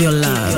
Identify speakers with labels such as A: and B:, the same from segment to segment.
A: Your love.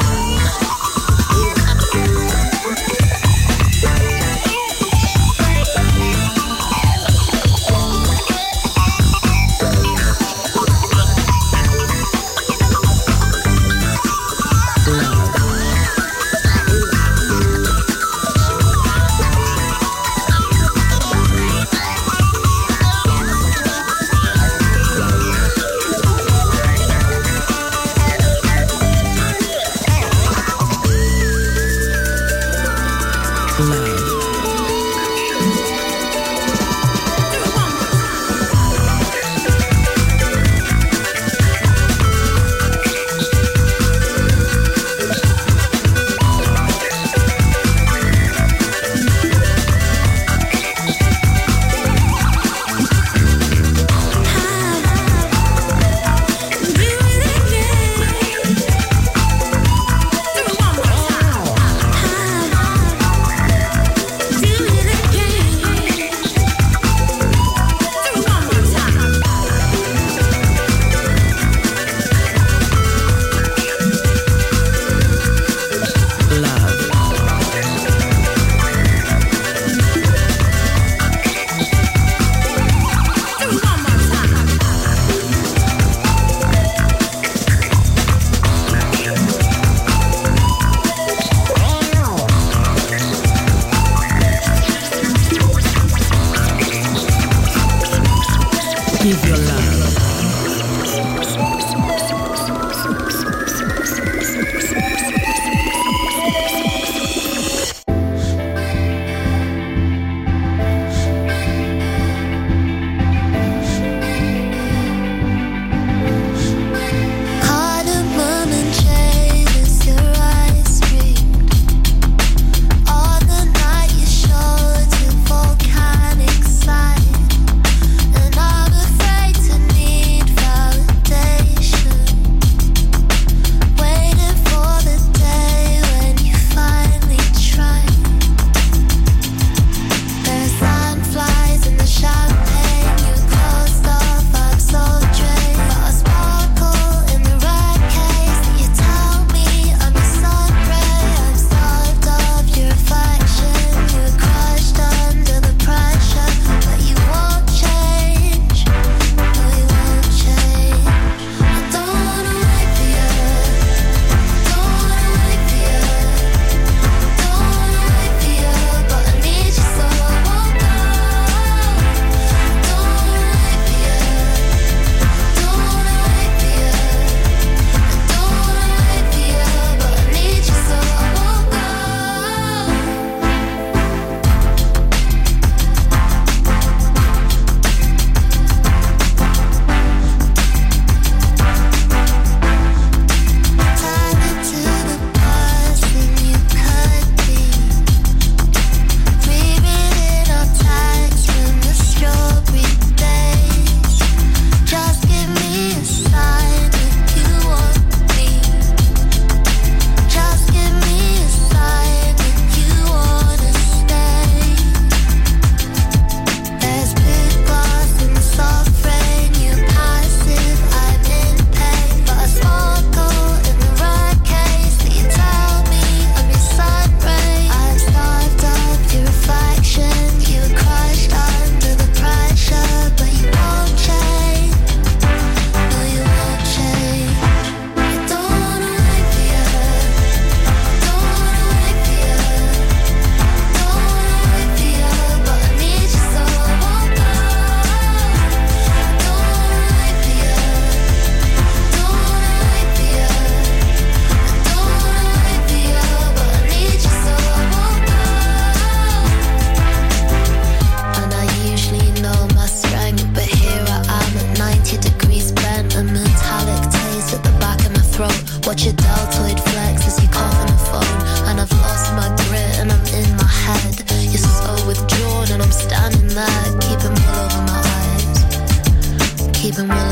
A: even when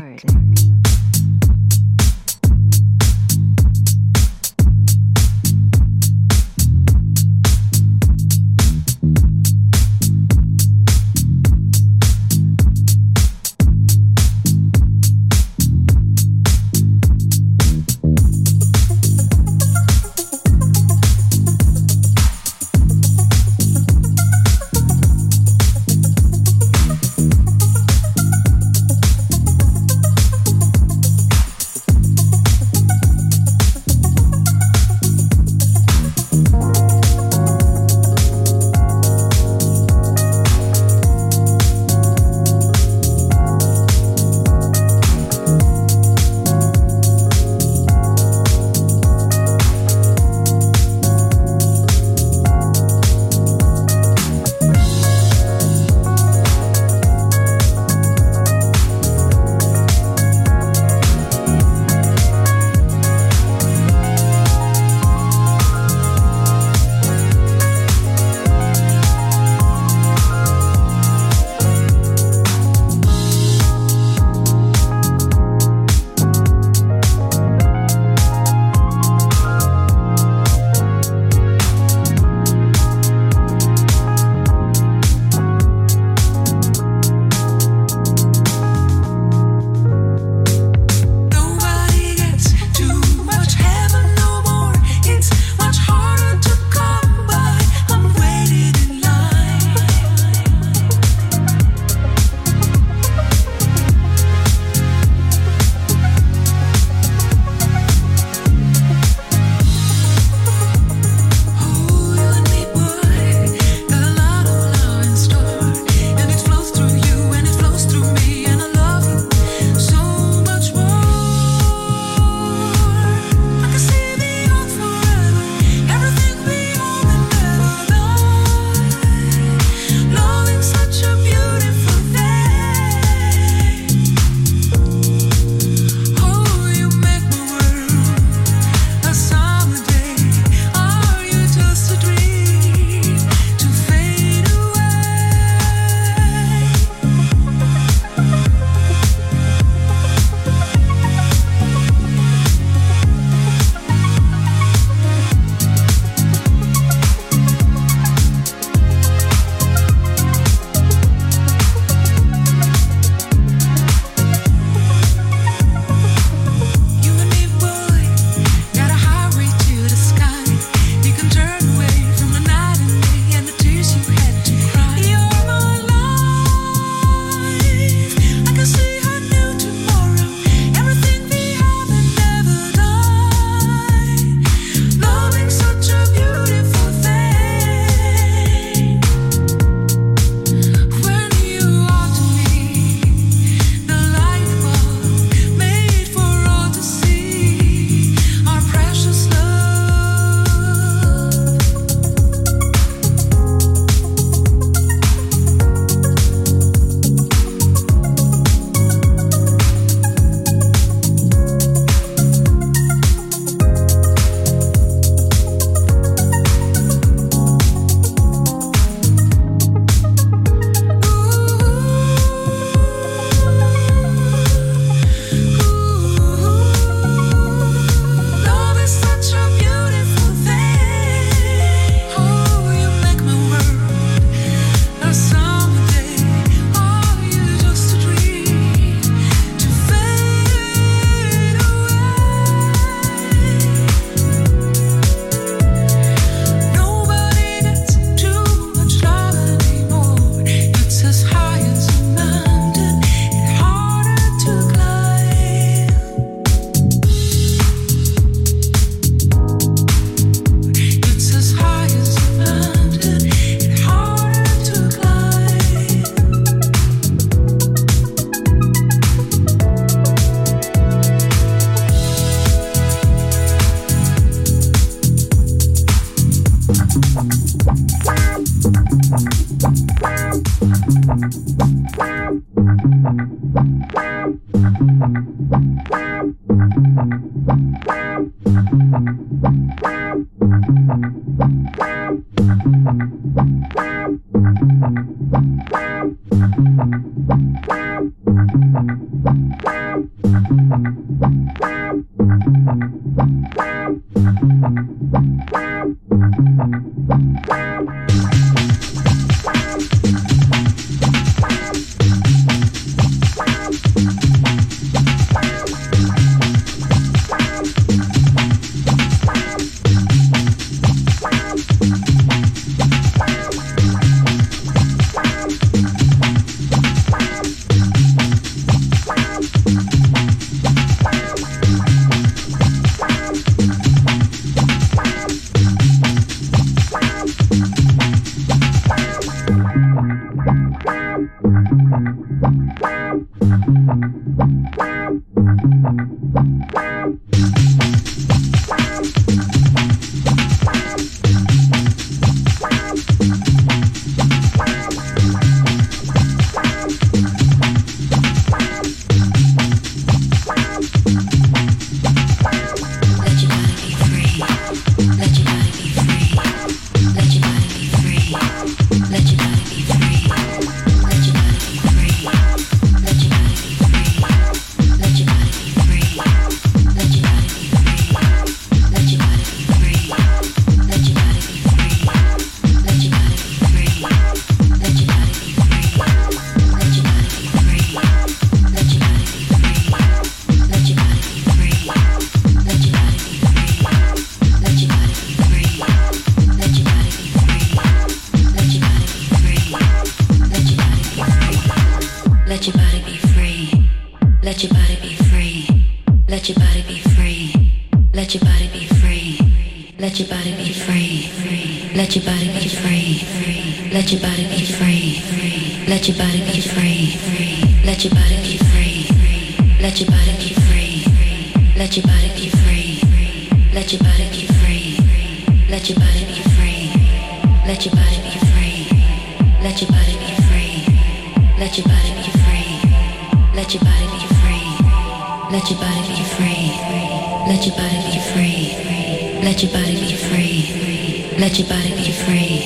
B: let your body be free.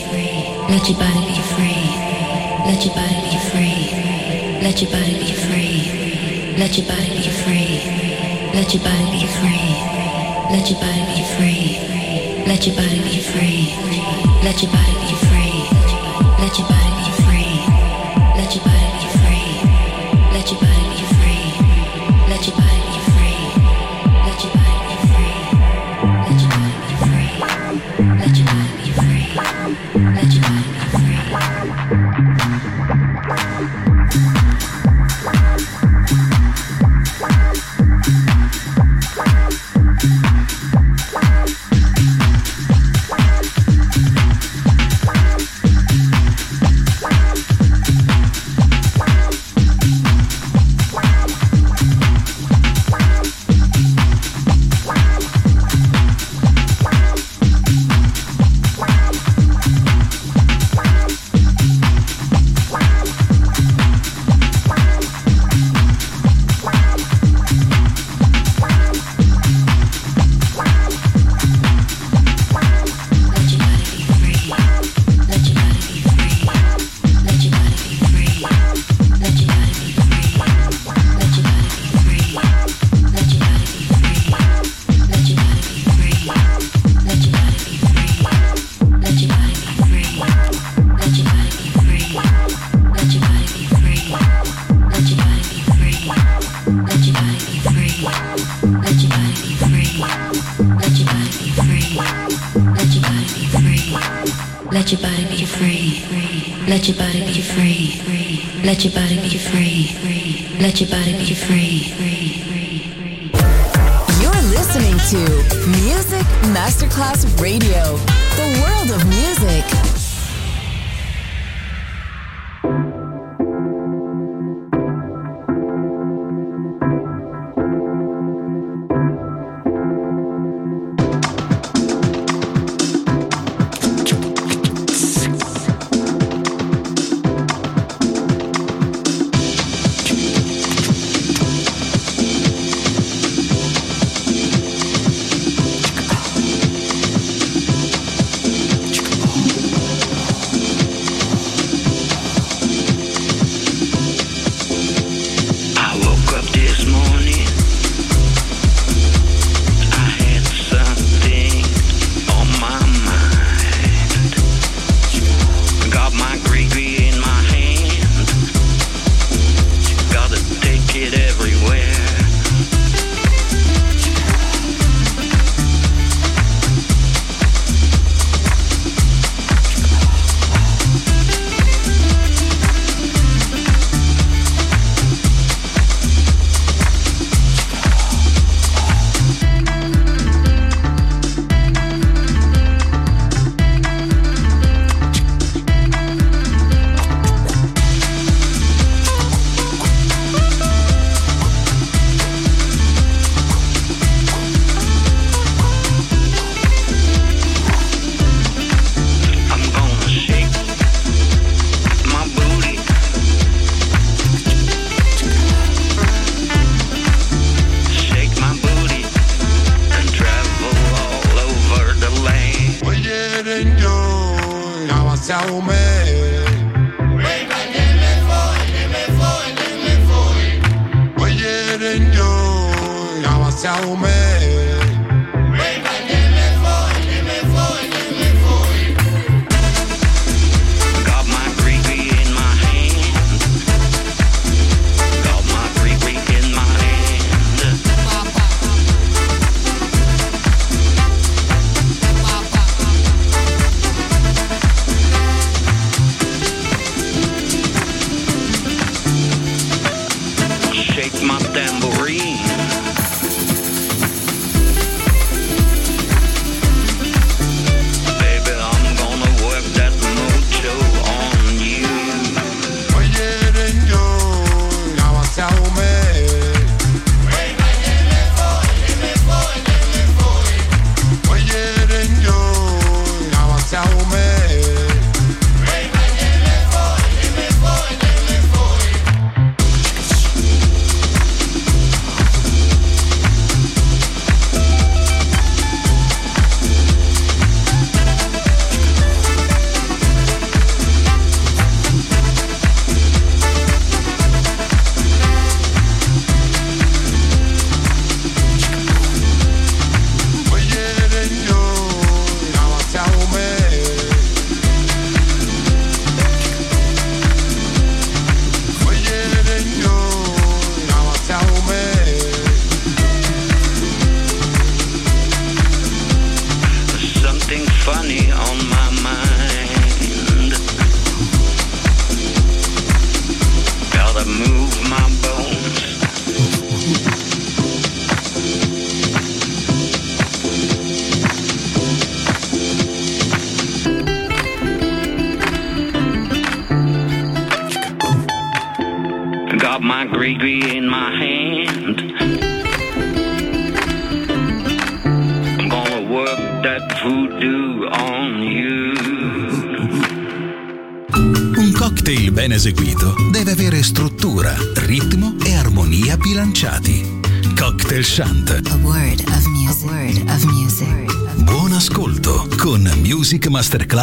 B: Let your body be free. Let your body be free. Let your body be free. Let your body be free. Let your body be free. Let your body be free. Let your body be free. Let your body be free. Let your body be free. Let your body be free.
C: You're listening to Music Masterclass Radio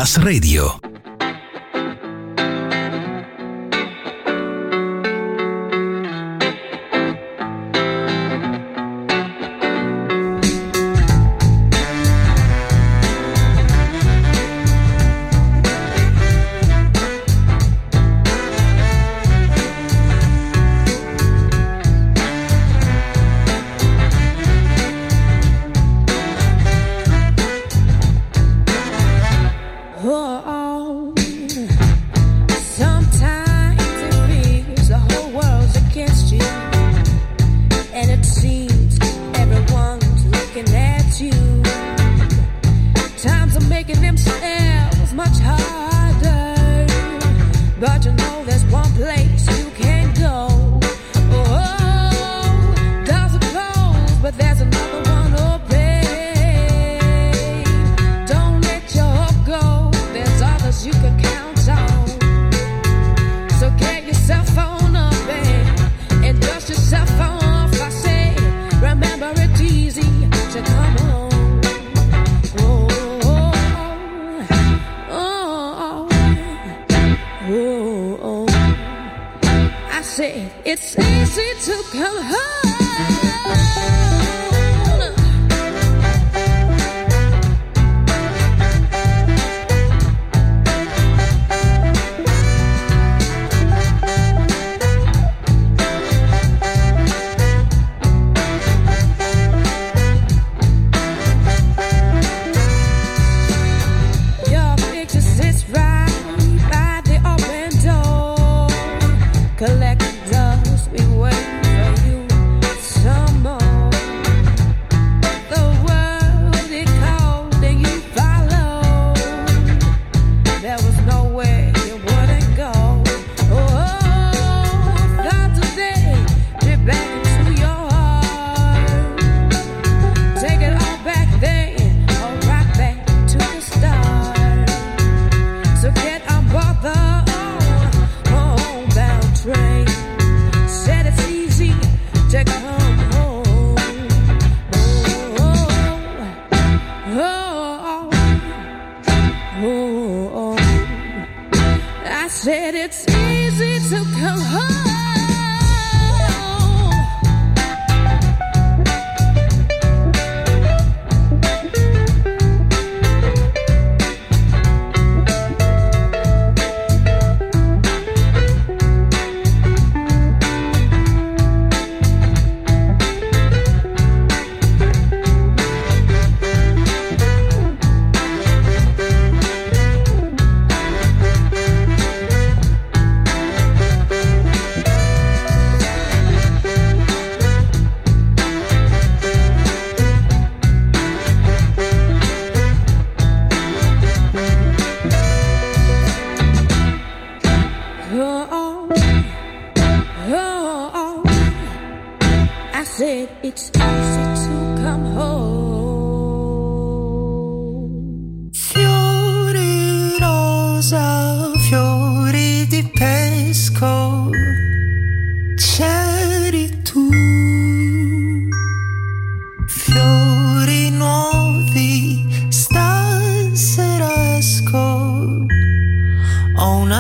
D: Radio.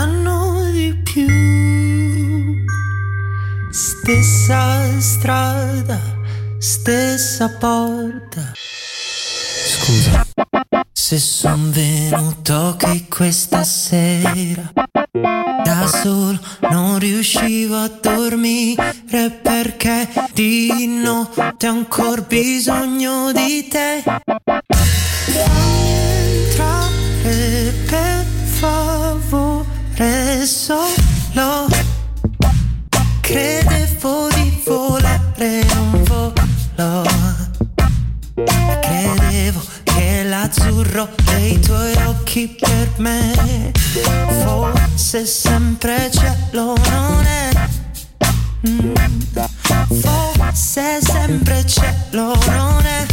E: sanno di più. Stessa strada, stessa porta. Scusa. Se son venuto qui questa sera da solo non riuscivo a dormire perché di notte ho ancora bisogno di te. sempre solo. Credevo di volare, un volo Credevo che l'azzurro dei tuoi occhi per me fosse sempre cielo, non è. Mm. Forse sempre cielo, non è.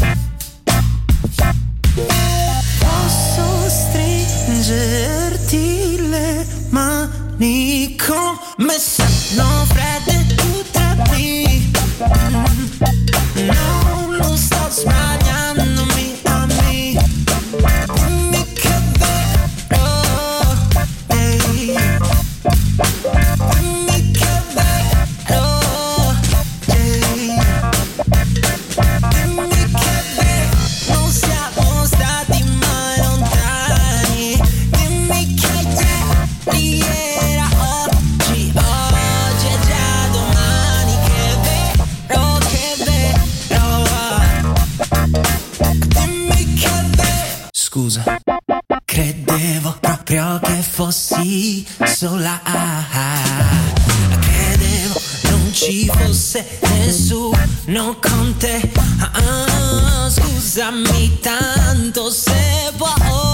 E: Me sembra. Non. fossi sola Credevo non ci fosse nessuno con te ah, ah, ah Scusami tanto se
C: può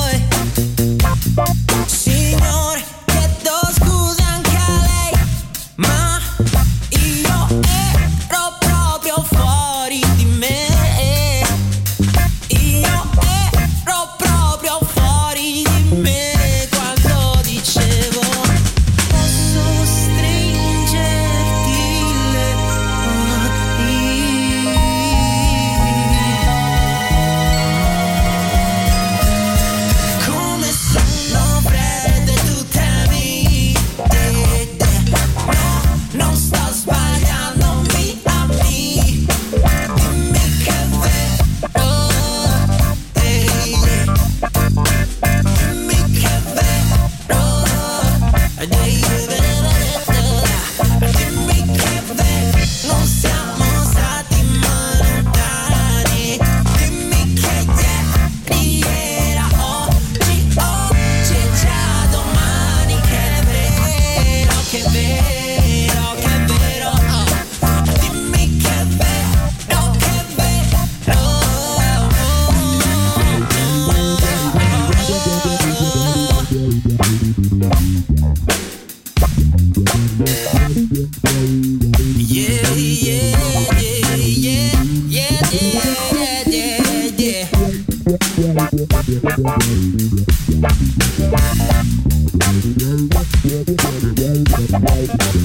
C: Bye.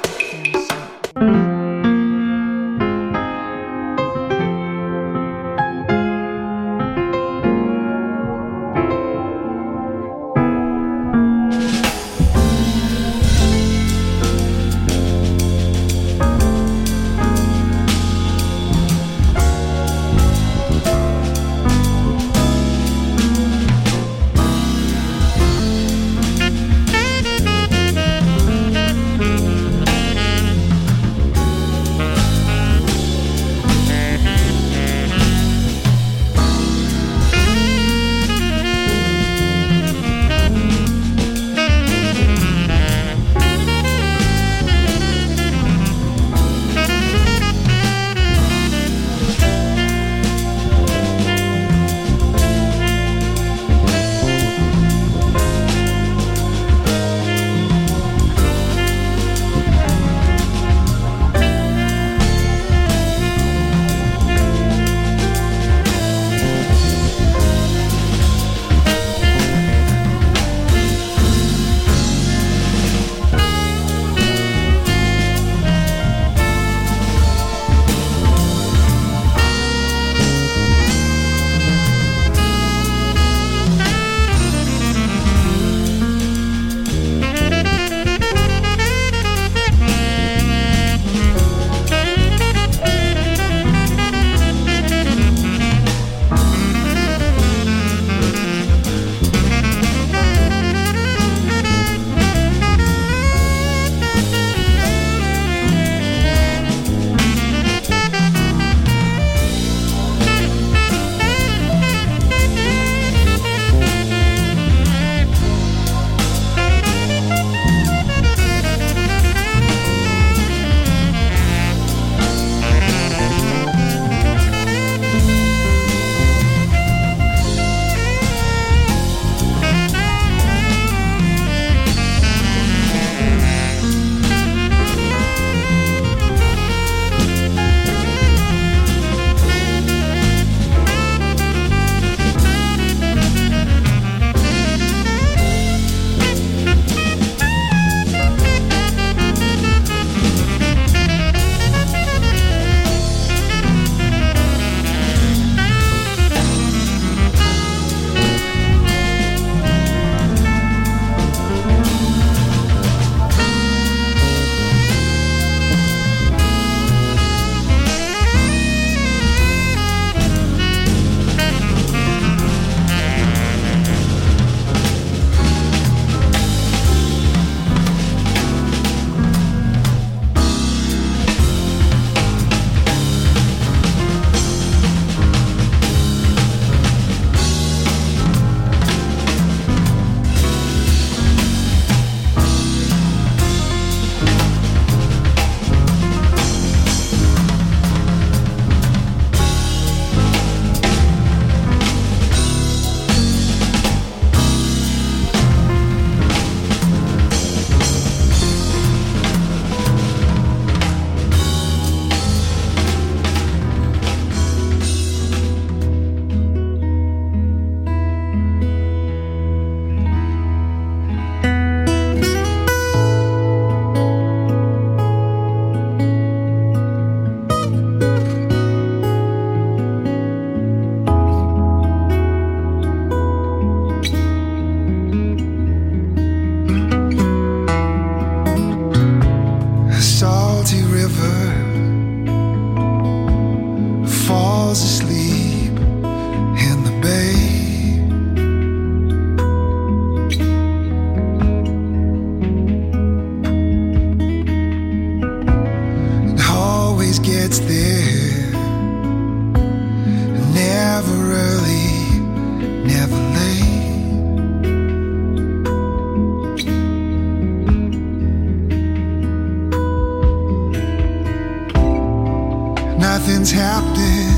F: Nothing's happening.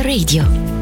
G: Radio.